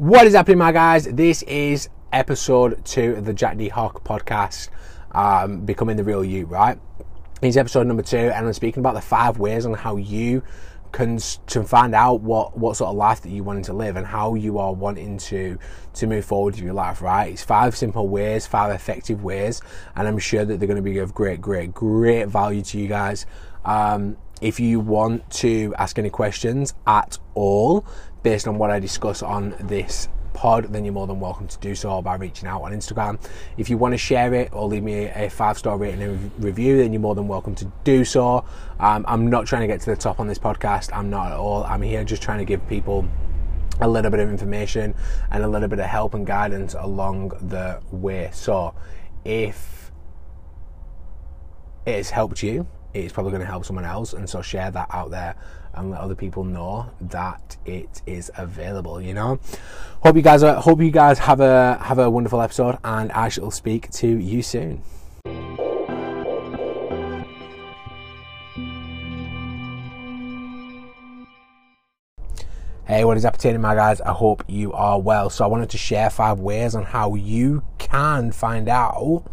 What is happening, my guys? This is episode two of the Jack D Harker podcast, um, Becoming the Real You, right? It's episode number two, and I'm speaking about the five ways on how you can to find out what what sort of life that you wanting to live and how you are wanting to to move forward in your life right it's five simple ways five effective ways and i'm sure that they're going to be of great great great value to you guys um, if you want to ask any questions at all based on what I discuss on this pod, then you're more than welcome to do so by reaching out on Instagram. If you want to share it or leave me a five star rating and review, then you're more than welcome to do so. Um, I'm not trying to get to the top on this podcast, I'm not at all. I'm here just trying to give people a little bit of information and a little bit of help and guidance along the way. So if it has helped you, it's probably going to help someone else and so share that out there and let other people know that it is available you know hope you guys are, hope you guys have a have a wonderful episode and i shall speak to you soon Hey, what is happening, my guys? I hope you are well. So, I wanted to share five ways on how you can find out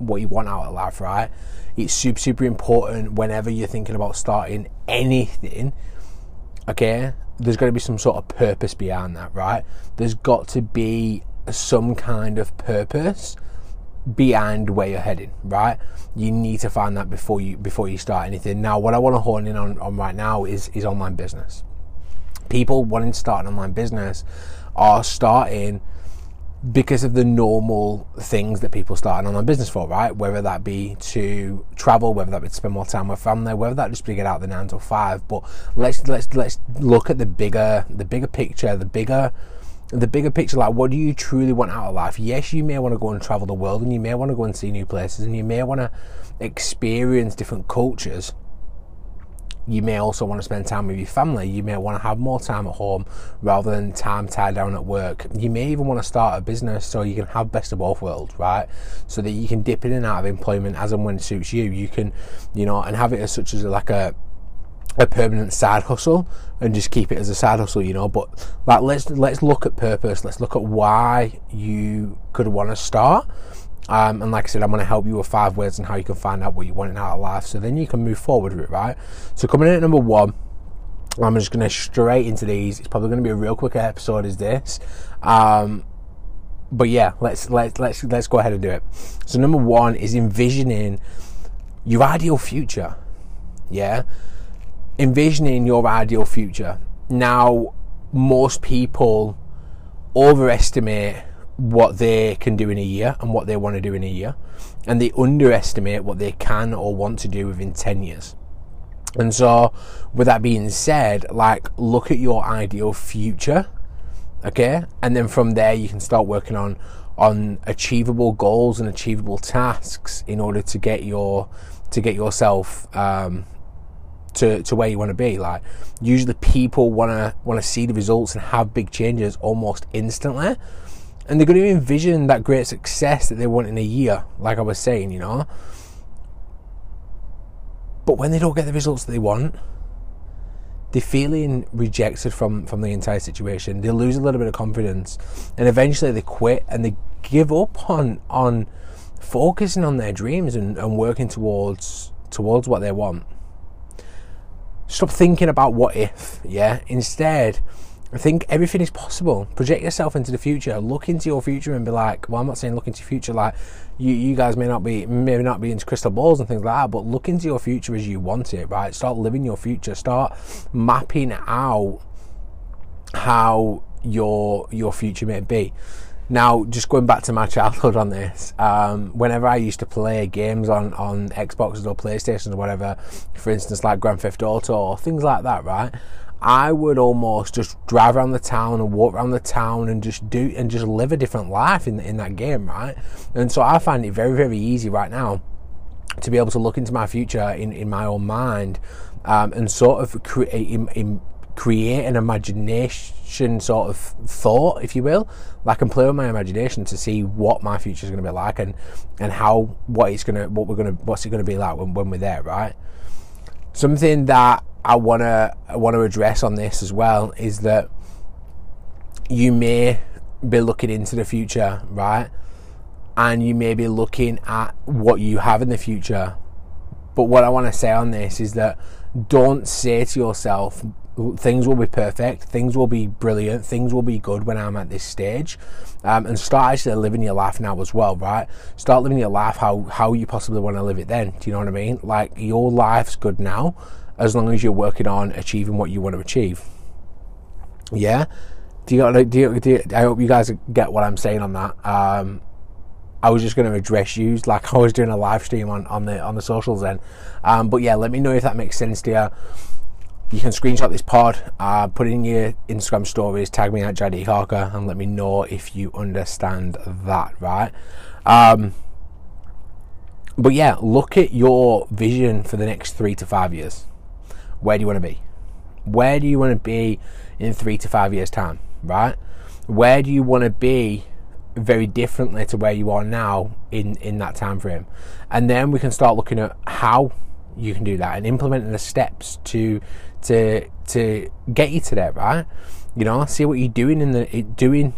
what you want out of life, right? It's super, super important whenever you're thinking about starting anything. Okay, there's got to be some sort of purpose behind that, right? There's got to be some kind of purpose behind where you're heading, right? You need to find that before you before you start anything. Now, what I want to hone in on, on right now is is online business. People wanting to start an online business are starting because of the normal things that people start an online business for, right? Whether that be to travel, whether that be to spend more time with family, whether that just be to get out the nine to five. But let's let's let's look at the bigger the bigger picture, the bigger the bigger picture. Like, what do you truly want out of life? Yes, you may want to go and travel the world, and you may want to go and see new places, and you may want to experience different cultures you may also want to spend time with your family. You may want to have more time at home rather than time tied down at work. You may even want to start a business so you can have best of both worlds, right? So that you can dip in and out of employment as and when it suits you. You can, you know, and have it as such as like a a permanent side hustle and just keep it as a side hustle, you know. But like let's let's look at purpose. Let's look at why you could want to start um, and like I said, I'm going to help you with five ways on how you can find out what you want in out of life. So then you can move forward with it, right? So coming in at number one, I'm just going to straight into these. It's probably going to be a real quick episode as this. Um, but yeah, let's let's let's let's go ahead and do it. So number one is envisioning your ideal future. Yeah, envisioning your ideal future. Now, most people overestimate what they can do in a year and what they want to do in a year, and they underestimate what they can or want to do within 10 years. And so, with that being said, like, look at your ideal future, okay? And then from there, you can start working on on achievable goals and achievable tasks in order to get your to get yourself um, to, to where you want to be. Like usually people want to want to see the results and have big changes almost instantly and they're going to envision that great success that they want in a year, like I was saying, you know. But when they don't get the results that they want, they're feeling rejected from from the entire situation. They lose a little bit of confidence, and eventually they quit and they give up on on focusing on their dreams and, and working towards towards what they want. Stop thinking about what if, yeah. Instead, I think everything is possible. Project yourself into the future. Look into your future and be like, well, I'm not saying look into your future like you, you guys may not be maybe not be into crystal balls and things like that, but look into your future as you want it, right? Start living your future. Start mapping out how your your future may be. Now, just going back to my childhood on this, um, whenever I used to play games on, on Xboxes or PlayStations or whatever, for instance, like Grand Theft Auto or things like that, right? I would almost just drive around the town and walk around the town and just do and just live a different life in in that game, right? And so I find it very very easy right now to be able to look into my future in, in my own mind um, and sort of create in, in create an imagination sort of thought, if you will. I can play with my imagination to see what my future is going to be like and and how what it's gonna what we're gonna what's it going to be like when, when we're there, right? Something that I want to I want to address on this as well is that you may be looking into the future, right? And you may be looking at what you have in the future. But what I want to say on this is that don't say to yourself, things will be perfect, things will be brilliant, things will be good when I'm at this stage. Um, and start actually living your life now as well, right? Start living your life how, how you possibly want to live it then. Do you know what I mean? Like your life's good now as long as you're working on achieving what you want to achieve. Yeah? Do you, do you, do you, I hope you guys get what I'm saying on that. Um, I was just going to address you like I was doing a live stream on, on the on the socials then. Um, but yeah, let me know if that makes sense to you you can screenshot this pod, uh, put it in your Instagram stories, tag me at JD Harker, and let me know if you understand that, right? Um, but yeah, look at your vision for the next three to five years. Where do you want to be? Where do you want to be in three to five years' time, right? Where do you want to be very differently to where you are now in, in that time frame? And then we can start looking at how you can do that and implementing the steps to to to get you to there, right? You know, see what you're doing in the doing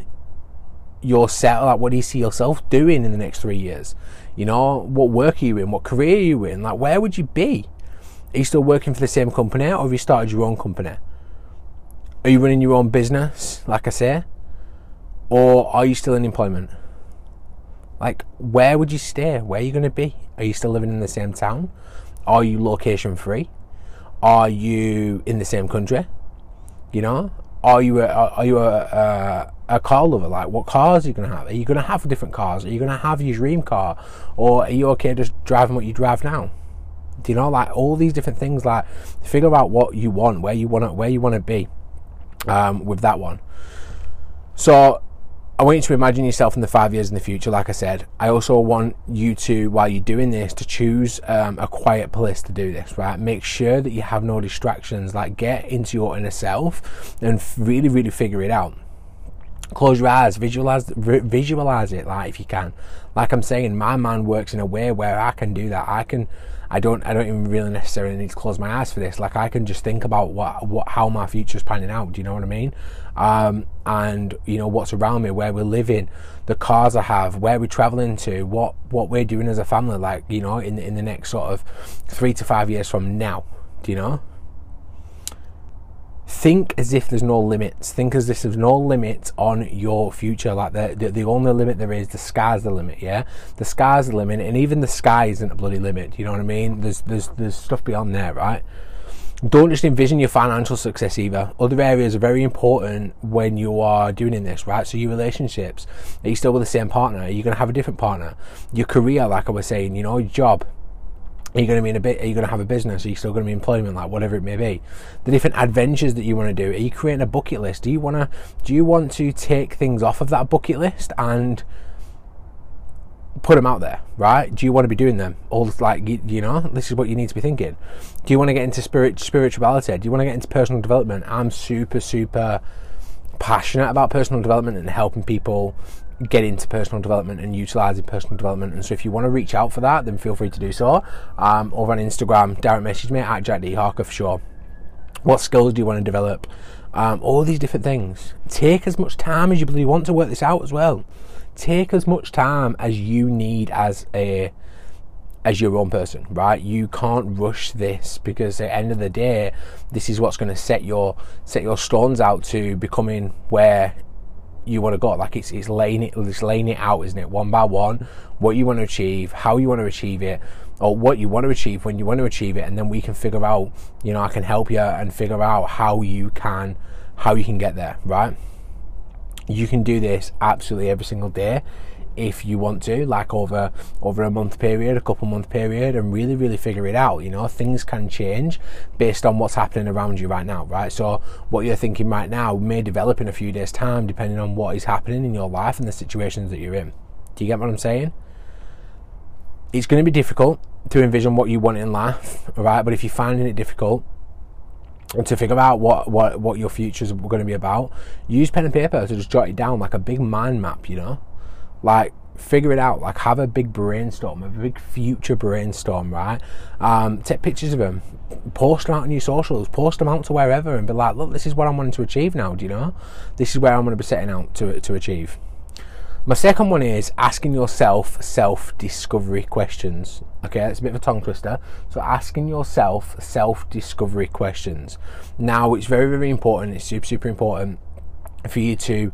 yourself. Like, what do you see yourself doing in the next three years? You know, what work are you in? What career are you in? Like, where would you be? Are you still working for the same company, or have you started your own company? Are you running your own business, like I say, or are you still in employment? Like, where would you stay? Where are you going to be? Are you still living in the same town? Are you location free? Are you in the same country? You know, are you a, are you a, a, a car lover? Like, what cars are you going to have? Are you going to have different cars? Are you going to have your dream car, or are you okay just driving what you drive now? Do you know, like all these different things? Like, figure out what you want, where you want to, where you want to be, um, with that one. So I want you to imagine yourself in the five years in the future, like I said. I also want you to, while you're doing this, to choose um, a quiet place to do this, right? Make sure that you have no distractions, like get into your inner self and really, really figure it out. Close your eyes, visualize, visualize it, like if you can. Like I'm saying, my mind works in a way where I can do that. I can I don't I don't even really necessarily need to close my eyes for this. Like I can just think about what what how my future's panning out. Do you know what I mean? Um, and you know what's around me, where we're living, the cars I have, where we're traveling to, what what we're doing as a family. Like you know, in in the next sort of three to five years from now. Do you know? Think as if there's no limits. Think as if there's no limits on your future. Like the, the, the only limit there is, the sky's the limit. Yeah, the sky's the limit, and even the sky isn't a bloody limit. You know what I mean? There's there's there's stuff beyond there, right? Don't just envision your financial success either. Other areas are very important when you are doing in this, right? So your relationships. Are you still with the same partner? Are you going to have a different partner? Your career, like I was saying, you know, your job are you going to be in a bit? Are you going to have a business? Are you still going to be employment? Like whatever it may be, the different adventures that you want to do. Are you creating a bucket list? Do you want to? Do you want to take things off of that bucket list and put them out there? Right? Do you want to be doing them? All like you, you know, this is what you need to be thinking. Do you want to get into spirit spirituality? Do you want to get into personal development? I'm super super passionate about personal development and helping people get into personal development and utilizing personal development. And so, if you want to reach out for that, then feel free to do so. Um, over on Instagram, direct message me at Jack D Harker for sure. What skills do you want to develop? Um, all these different things. Take as much time as you really want to work this out as well. Take as much time as you need as a as your own person, right? You can't rush this because at the end of the day, this is what's going to set your set your stones out to becoming where you want to go. Like it's it's laying it it's laying it out, isn't it? One by one, what you want to achieve, how you want to achieve it, or what you want to achieve when you want to achieve it, and then we can figure out. You know, I can help you and figure out how you can how you can get there. Right? You can do this absolutely every single day if you want to, like over over a month period, a couple month period, and really, really figure it out. You know, things can change based on what's happening around you right now, right? So what you're thinking right now may develop in a few days' time, depending on what is happening in your life and the situations that you're in. Do you get what I'm saying? It's going to be difficult to envision what you want in life, right? But if you're finding it difficult, and to figure out what, what, what your future is going to be about, use pen and paper to just jot it down like a big mind map, you know? Like, figure it out like have a big brainstorm a big future brainstorm right um, take pictures of them post them out on your socials post them out to wherever and be like look this is what i'm wanting to achieve now do you know this is where i'm going to be setting out to, to achieve my second one is asking yourself self discovery questions. Okay, it's a bit of a tongue twister. So, asking yourself self discovery questions. Now, it's very, very important. It's super, super important for you to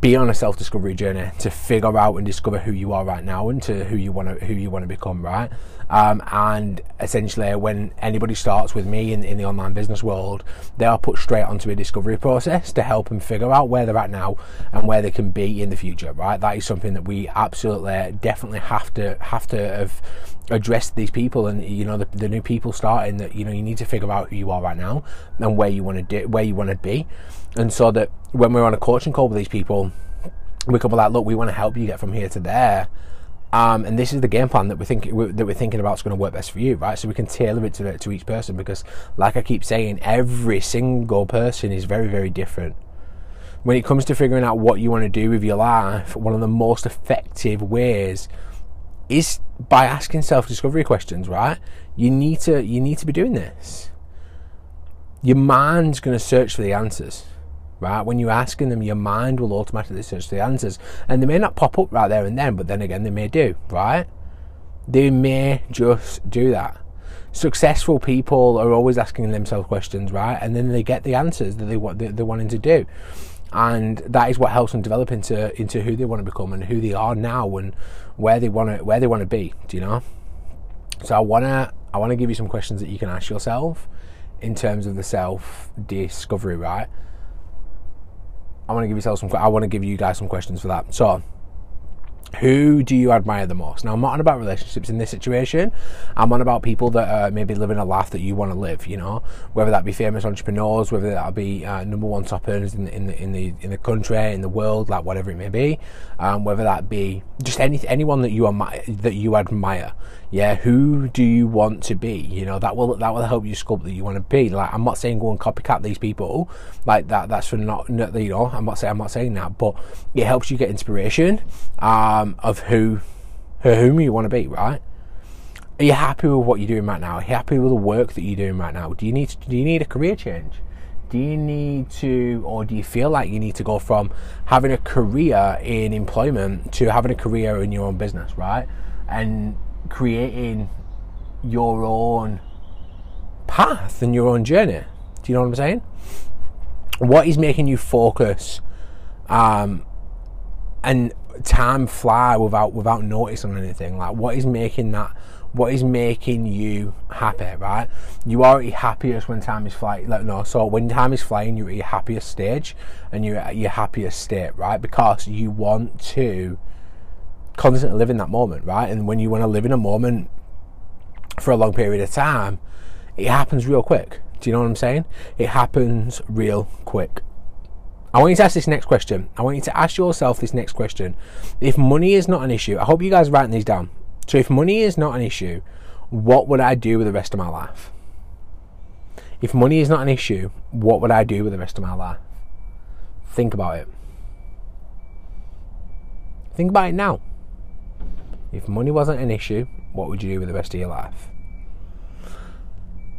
be on a self discovery journey to figure out and discover who you are right now and to who you want to who you want to become, right? Um, and essentially, when anybody starts with me in, in the online business world, they are put straight onto a discovery process to help them figure out where they're at now and where they can be in the future. Right? That is something that we absolutely, definitely have to have to have addressed these people and you know the, the new people starting that you know you need to figure out who you are right now and where you want to do where you want to be and so that when we're on a coaching call with these people we can be like look we want to help you get from here to there um, and this is the game plan that we think that we're thinking about is going to work best for you, right? So we can tailor it to to each person because, like I keep saying, every single person is very very different. When it comes to figuring out what you want to do with your life, one of the most effective ways is by asking self discovery questions. Right? You need to you need to be doing this. Your mind's going to search for the answers right? When you're asking them, your mind will automatically search the answers. And they may not pop up right there and then, but then again, they may do, right? They may just do that. Successful people are always asking themselves questions, right? And then they get the answers that they want they're wanting to do. And that is what helps them develop into into who they want to become and who they are now and where they want to where they want to be. Do you know? So I wanna I wanna give you some questions that you can ask yourself in terms of the self discovery, right? I want to give yourself some. I want to give you guys some questions for that. So, who do you admire the most? Now, I'm not on about relationships in this situation. I'm on about people that are maybe living a life that you want to live. You know, whether that be famous entrepreneurs, whether that be uh, number one top earners in the, in the in the in the country, in the world, like whatever it may be. Um, whether that be just any anyone that you admire, that you admire. Yeah, who do you want to be? You know, that will that will help you sculpt that you want to be. Like, I'm not saying go and copycat these people. Like that. That's for not, you know. I'm not saying I'm not saying that, but it helps you get inspiration. Um, um, of who, whom you want to be, right? Are you happy with what you're doing right now? Are you happy with the work that you're doing right now? Do you need to, do you need a career change? Do you need to, or do you feel like you need to go from having a career in employment to having a career in your own business, right? And creating your own path and your own journey. Do you know what I'm saying? What is making you focus um, and time fly without without noticing anything. Like what is making that what is making you happy, right? You are at your happiest when time is flying. Like no, so when time is flying, you're at your happiest stage, and you're at your happiest state, right? Because you want to constantly live in that moment, right? And when you want to live in a moment for a long period of time, it happens real quick. Do you know what I'm saying? It happens real quick. I want you to ask this next question. I want you to ask yourself this next question. If money is not an issue, I hope you guys are writing these down. So, if money is not an issue, what would I do with the rest of my life? If money is not an issue, what would I do with the rest of my life? Think about it. Think about it now. If money wasn't an issue, what would you do with the rest of your life?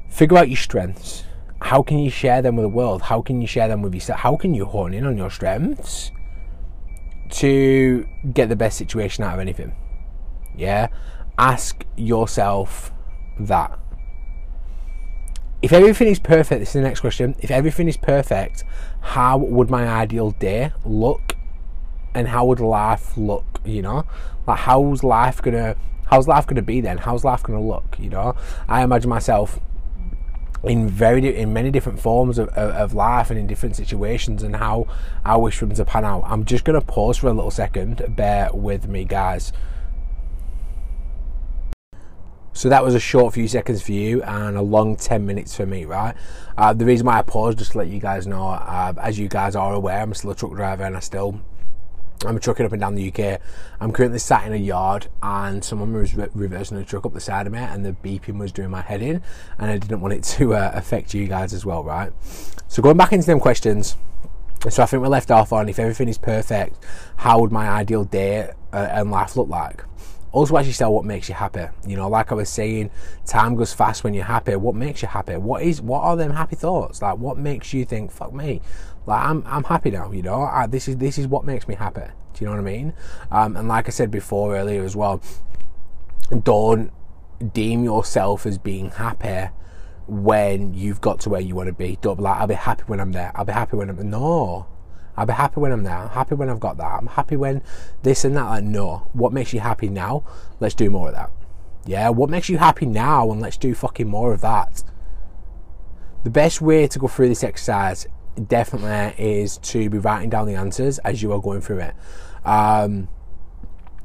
Figure out your strengths how can you share them with the world? How can you share them with yourself? How can you hone in on your strengths to get the best situation out of anything? Yeah, ask yourself that. If everything is perfect, this is the next question. If everything is perfect, how would my ideal day look? And how would life look? You know, like how's life gonna how's life gonna be then? How's life gonna look? You know, I imagine myself in very in many different forms of, of, of, life and in different situations and how I wish them to pan out. I'm just going to pause for a little second. Bear with me, guys. So that was a short few seconds for you and a long 10 minutes for me, right? Uh, the reason why I paused, just to let you guys know, uh, as you guys are aware, I'm still a truck driver and I still I'm trucking up and down the UK. I'm currently sat in a yard and someone was re- reversing a truck up the side of me and the beeping was doing my head in and I didn't want it to uh, affect you guys as well, right? So going back into them questions, So I think we left off on if everything is perfect, how would my ideal day uh, and life look like? Also, ask yourself what makes you happy. You know, like I was saying, time goes fast when you're happy. What makes you happy? What is? What are them happy thoughts? Like, what makes you think, "Fuck me"? Like, I'm I'm happy now. You know, I, this is this is what makes me happy. Do you know what I mean? Um, and like I said before earlier as well, don't deem yourself as being happy when you've got to where you want to be. Don't be like, I'll be happy when I'm there. I'll be happy when I'm no. I'll be happy when I'm there. I'm happy when I've got that. I'm happy when this and that. Like, no. What makes you happy now? Let's do more of that. Yeah. What makes you happy now? And let's do fucking more of that. The best way to go through this exercise definitely is to be writing down the answers as you are going through it. Um,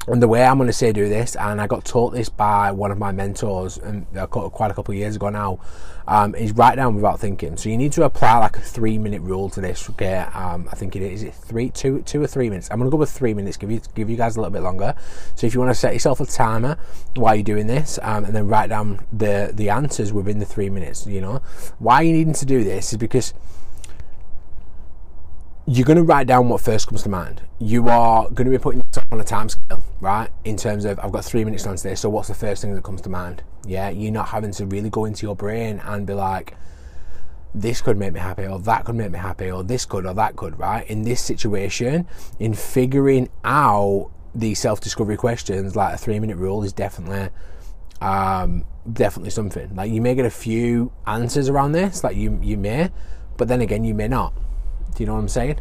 and the way I'm going to say do this, and I got taught this by one of my mentors, and uh, quite a couple of years ago now, um, is write down without thinking. So you need to apply like a three minute rule to this. Okay, um, I think it is, is it three, two, two or three minutes. I'm going to go with three minutes. Give you give you guys a little bit longer. So if you want to set yourself a timer while you're doing this, um, and then write down the the answers within the three minutes. You know why you needing to do this is because you're going to write down what first comes to mind. You are going to be putting yourself on a time scale, right? In terms of, I've got three minutes on today, so what's the first thing that comes to mind? Yeah, you're not having to really go into your brain and be like, this could make me happy, or that could make me happy, or this could, or that could, right? In this situation, in figuring out the self discovery questions, like a three minute rule is definitely. Um, definitely something like you may get a few answers around this like you you may but then again you may not do you know what I'm saying?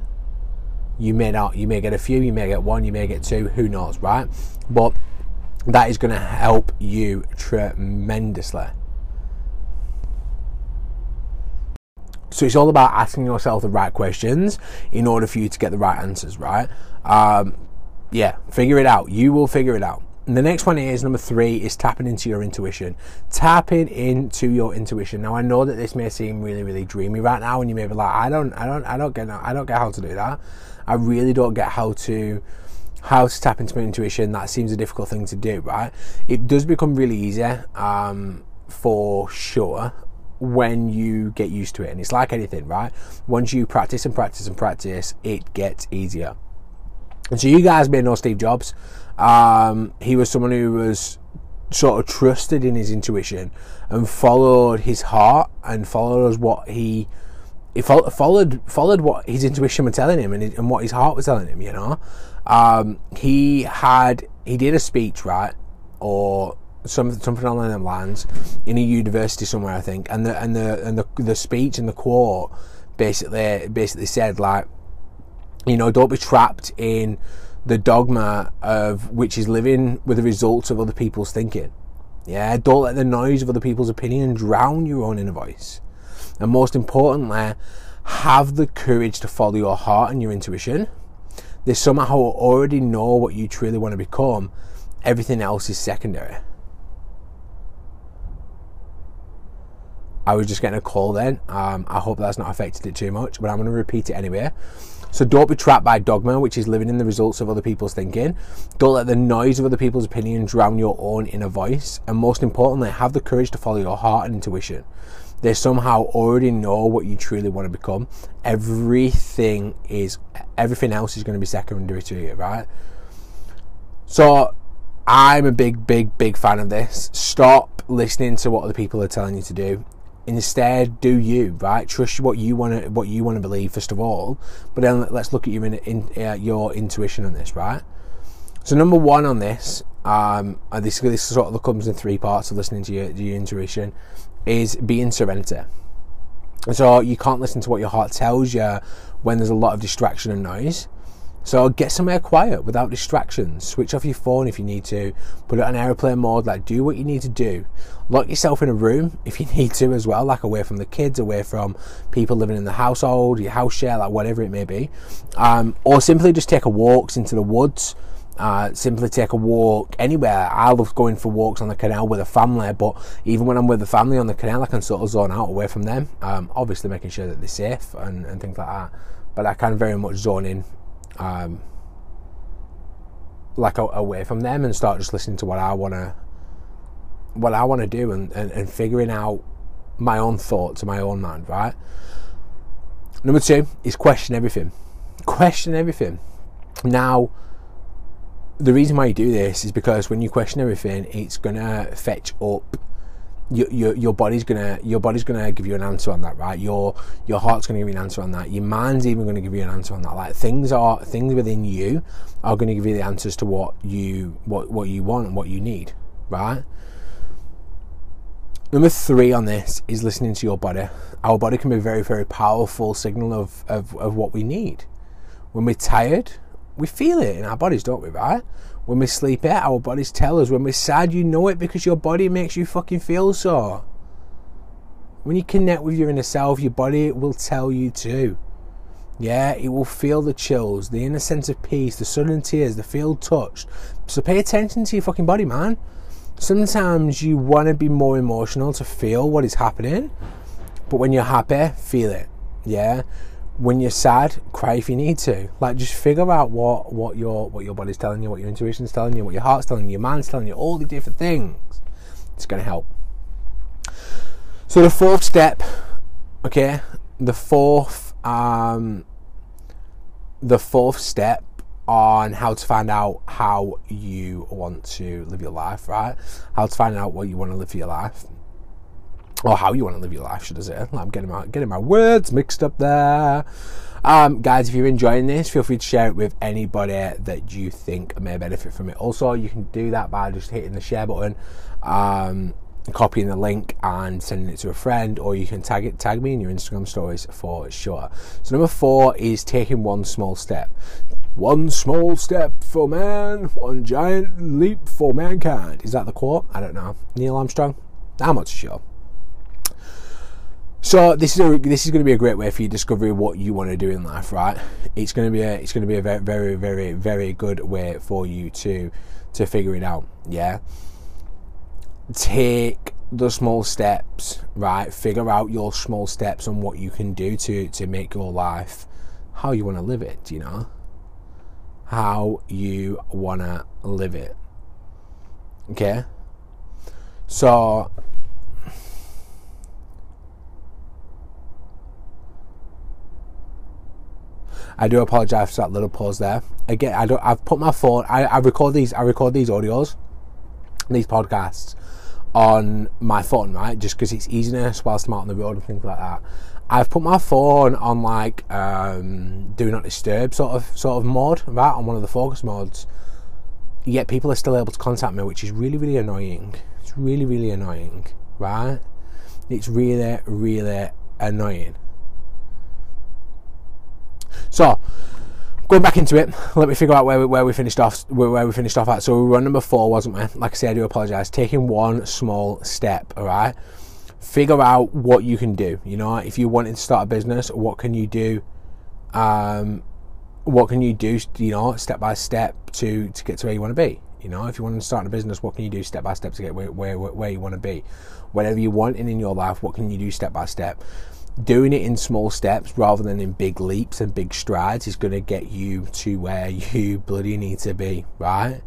You may not, you may get a few, you may get one, you may get two, who knows, right? But that is going to help you tremendously. So it's all about asking yourself the right questions in order for you to get the right answers, right? Um, yeah, figure it out. You will figure it out. And the next one is number three is tapping into your intuition. Tapping into your intuition. Now I know that this may seem really, really dreamy right now, and you may be like, I don't, I don't, I don't get, I don't get how to do that. I really don't get how to how to tap into my intuition. That seems a difficult thing to do, right? It does become really easy, um, for sure when you get used to it. And it's like anything, right? Once you practice and practice and practice, it gets easier. And so you guys may know Steve Jobs. Um, he was someone who was sort of trusted in his intuition and followed his heart and followed what he he followed followed what his intuition was telling him and, and what his heart was telling him. You know, um, he had he did a speech right or something something along them lines in a university somewhere I think, and the and the and the the speech and the quote basically basically said like, you know, don't be trapped in the dogma of which is living with the results of other people's thinking. Yeah, don't let the noise of other people's opinion drown your own inner voice. And most importantly, have the courage to follow your heart and your intuition. They somehow already know what you truly want to become. Everything else is secondary. I was just getting a call then. Um, I hope that's not affected it too much, but I'm going to repeat it anyway. So don't be trapped by dogma, which is living in the results of other people's thinking. Don't let the noise of other people's opinion drown your own inner voice. And most importantly, have the courage to follow your heart and intuition. They somehow already know what you truly want to become. Everything is everything else is going to be secondary to you, right? So I'm a big, big, big fan of this. Stop listening to what other people are telling you to do instead do you right? Trust what you want to what you want to believe first of all. But then let's look at your in, in uh, your intuition on this right? So number one on this um this this sort of comes in three parts of listening to your, your intuition is being serenity. So you can't listen to what your heart tells you when there's a lot of distraction and noise so get somewhere quiet without distractions. Switch off your phone if you need to. Put it on airplane mode. Like do what you need to do. Lock yourself in a room if you need to as well, like away from the kids, away from people living in the household, your house share, like whatever it may be. Um, or simply just take a walk into the woods. Uh, simply take a walk anywhere. I love going for walks on the canal with a family, but even when I'm with the family on the canal, I can sort of zone out away from them. Um, obviously, making sure that they're safe and, and things like that. But I can very much zone in um, like away from them and start just listening to what I want to what I want to do and, and, and figuring out my own thoughts and my own mind, right? Number two is question everything. question everything. Now, the reason why you do this is because when you question everything, it's gonna fetch up. Your, your, your body's gonna your body's gonna give you an answer on that, right? Your your heart's gonna give you an answer on that. Your mind's even gonna give you an answer on that. Like things are things within you are gonna give you the answers to what you what what you want and what you need, right? Number three on this is listening to your body. Our body can be a very, very powerful signal of, of, of what we need. When we're tired, we feel it in our bodies, don't we, right? When we sleep it, our bodies tell us. When we're sad, you know it because your body makes you fucking feel so. When you connect with your inner self, your body will tell you too. Yeah, it will feel the chills, the inner sense of peace, the sudden tears, the feel touched. So pay attention to your fucking body, man. Sometimes you want to be more emotional to feel what is happening, but when you're happy, feel it. Yeah. When you're sad, cry if you need to. Like just figure out what what your what your body's telling you, what your intuition's telling you, what your heart's telling you, your mind's telling you, all the different things. It's going to help. So the fourth step, okay, the fourth um, the fourth step on how to find out how you want to live your life, right? How to find out what you want to live for your life. Or how you want to live your life, should I say. I'm getting my getting my words mixed up there. Um, guys, if you're enjoying this, feel free to share it with anybody that you think may benefit from it. Also, you can do that by just hitting the share button. Um, copying the link and sending it to a friend, or you can tag it, tag me in your Instagram stories for sure. So number four is taking one small step. One small step for man, one giant leap for mankind. Is that the quote? I don't know. Neil Armstrong? I'm not sure. So this is a, this is going to be a great way for you to discover what you want to do in life, right? It's going to be a it's going to be a very very very very good way for you to to figure it out. Yeah take the small steps, right? Figure out your small steps and what you can do to to make your life how you want to live it, you know? How you want to live it. Okay? So I do apologize for that little pause there. Again, I don't. I've put my phone. I, I record these. I record these audios, these podcasts on my phone, right? Just because it's easiness whilst I'm out on the road and things like that. I've put my phone on like um, do not disturb sort of sort of mode, right? On one of the focus modes. Yet people are still able to contact me, which is really really annoying. It's really really annoying, right? It's really really annoying. So going back into it, let me figure out where we, where we finished off where, we finished off at. So we were on number four, wasn't we? Like I say, I do apologise. Taking one small step, all right. Figure out what you can do. You know, if you wanted to start a business, what can you do? Um, what can you do? You know, step by step to to get to where you want to be. You know, if you want to start a business, what can you do step by step to get where where, where you want to be? Whatever you want in, in your life, what can you do step by step? Doing it in small steps rather than in big leaps and big strides is going to get you to where you bloody need to be, right?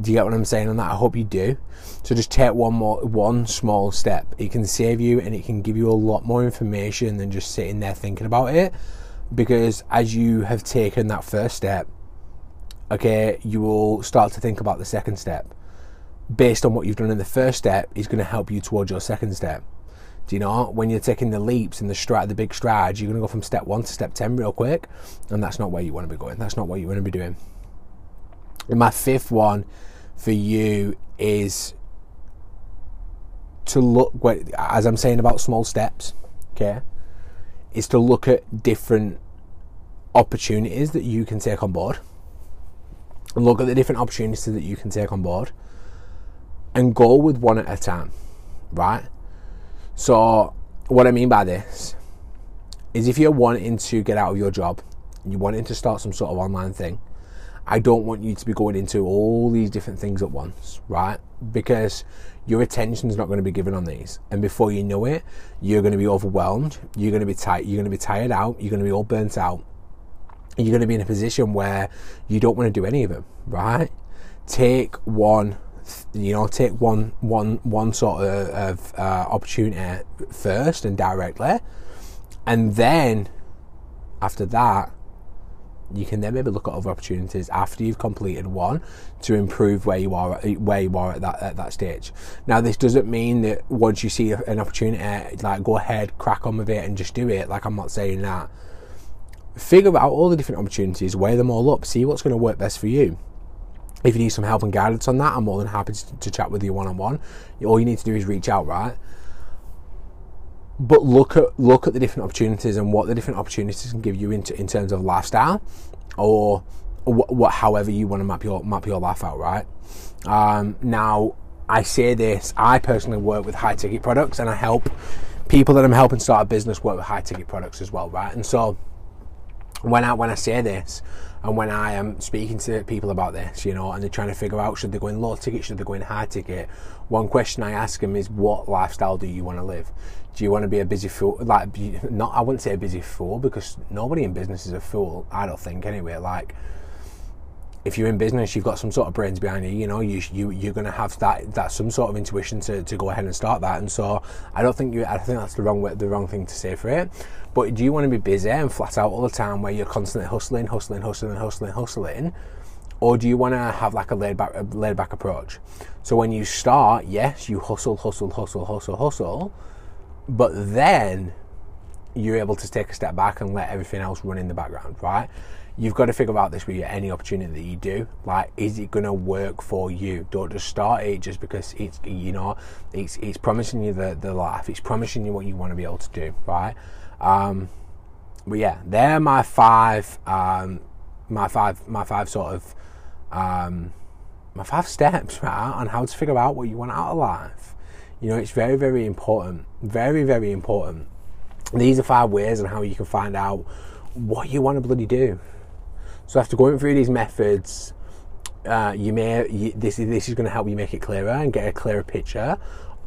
Do you get what I'm saying on that? I hope you do. So just take one more, one small step. It can save you and it can give you a lot more information than just sitting there thinking about it. Because as you have taken that first step, okay, you will start to think about the second step. Based on what you've done in the first step, is going to help you towards your second step. Do you know when you're taking the leaps and the stride, the big strides, you're going to go from step one to step ten real quick, and that's not where you want to be going. That's not what you want to be doing. And my fifth one for you is to look, as I'm saying about small steps, okay, is to look at different opportunities that you can take on board. Look at the different opportunities that you can take on board and go with one at a time, right? So, what I mean by this is if you're wanting to get out of your job, you're wanting to start some sort of online thing, I don't want you to be going into all these different things at once, right? Because your attention is not going to be given on these, and before you know it, you're going to be overwhelmed. You're going to be tired. You're going to be tired out. You're going to be all burnt out. You're going to be in a position where you don't want to do any of them, right? Take one you know take one one one sort of, of uh, opportunity first and directly and then After that, you can then maybe look at other opportunities after you've completed one to improve where you are where you are at that at that stage. Now, this doesn't mean that once you see an opportunity, like go ahead, crack on with it, and just do it. Like I'm not saying that. Figure out all the different opportunities, weigh them all up, see what's going to work best for you. If you need some help and guidance on that, I'm more than happy to, to chat with you one on one. All you need to do is reach out, right? but look at look at the different opportunities and what the different opportunities can give you in, in terms of lifestyle or what, what however you want to map your map your life out right um, now I say this I personally work with high ticket products and I help people that I'm helping start a business work with high ticket products as well right and so when I when I say this and when I am speaking to people about this, you know, and they're trying to figure out should they go in low ticket, should they go in high ticket, one question I ask them is, what lifestyle do you want to live? Do you want to be a busy fool? Like, not I wouldn't say a busy fool because nobody in business is a fool. I don't think anyway. Like, if you're in business, you've got some sort of brains behind you. You know, you you you're going to have that that some sort of intuition to, to go ahead and start that. And so, I don't think you. I think that's the wrong way, the wrong thing to say for it. But do you want to be busy and flat out all the time, where you're constantly hustling, hustling, hustling, hustling, hustling? Or do you want to have like a laid back a laid back approach? So when you start, yes, you hustle, hustle, hustle, hustle, hustle, but then you're able to take a step back and let everything else run in the background, right? You've got to figure out this with any opportunity that you do. Like, is it going to work for you? Don't just start it just because it's you know it's it's promising you the the life. It's promising you what you want to be able to do, right? Um, but yeah, they're my five, um, my five, my five sort of, um, my five steps, right, on how to figure out what you want out of life. You know, it's very, very important. Very, very important. These are five ways on how you can find out what you want to bloody do. So after going through these methods, uh, you may you, this is this is going to help you make it clearer and get a clearer picture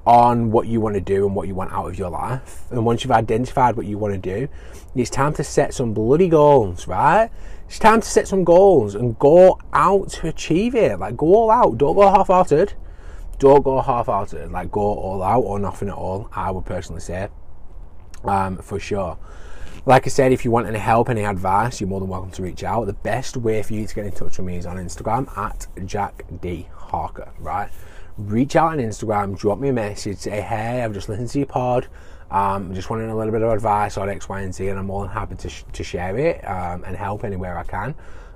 on what you want to do and what you want out of your life. And once you've identified what you want to do, it's time to set some bloody goals, right? It's time to set some goals and go out to achieve it. Like, go all out. Don't go half hearted. Don't go half hearted. Like, go all out or nothing at all, I would personally say. Um, for sure. Like I said, if you want any help, any advice, you're more than welcome to reach out. The best way for you to get in touch with me is on Instagram at Jack D Harker, right? Reach out on Instagram, drop me a message, say, hey, I've just listened to your pod. Um, I'm just wanting a little bit of advice on X, Y, and Z, and I'm more than happy to, sh- to share it um, and help anywhere I can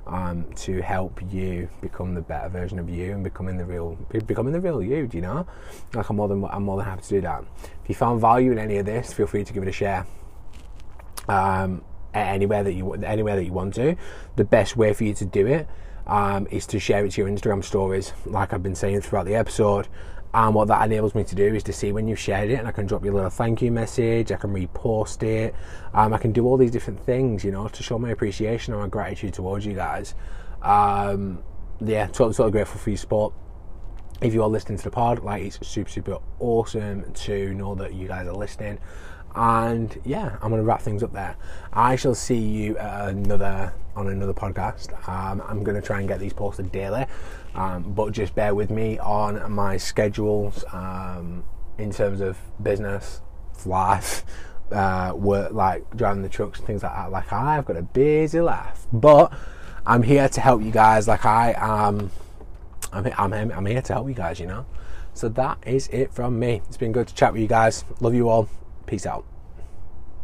um, to help you become the better version of you and becoming the real, becoming the real you. Do you know? Like I'm more than I'm more than happy to do that. If you found value in any of this, feel free to give it a share. Um, anywhere that you anywhere that you want to. The best way for you to do it um, is to share it to your Instagram stories, like I've been saying throughout the episode. And what that enables me to do is to see when you've shared it, and I can drop you a little thank you message. I can repost it. Um, I can do all these different things, you know, to show my appreciation and my gratitude towards you guys. Um, yeah, totally, totally grateful for your support. If you are listening to the pod, like it's super, super awesome to know that you guys are listening. And yeah, I'm going to wrap things up there. I shall see you another on another podcast. Um, I'm going to try and get these posted daily, um, but just bear with me on my schedules um, in terms of business, life, uh, work, like driving the trucks and things like that. Like I've got a busy life, but I'm here to help you guys. Like I am, I'm, I'm, I'm here to help you guys. You know. So that is it from me. It's been good to chat with you guys. Love you all. Peace out.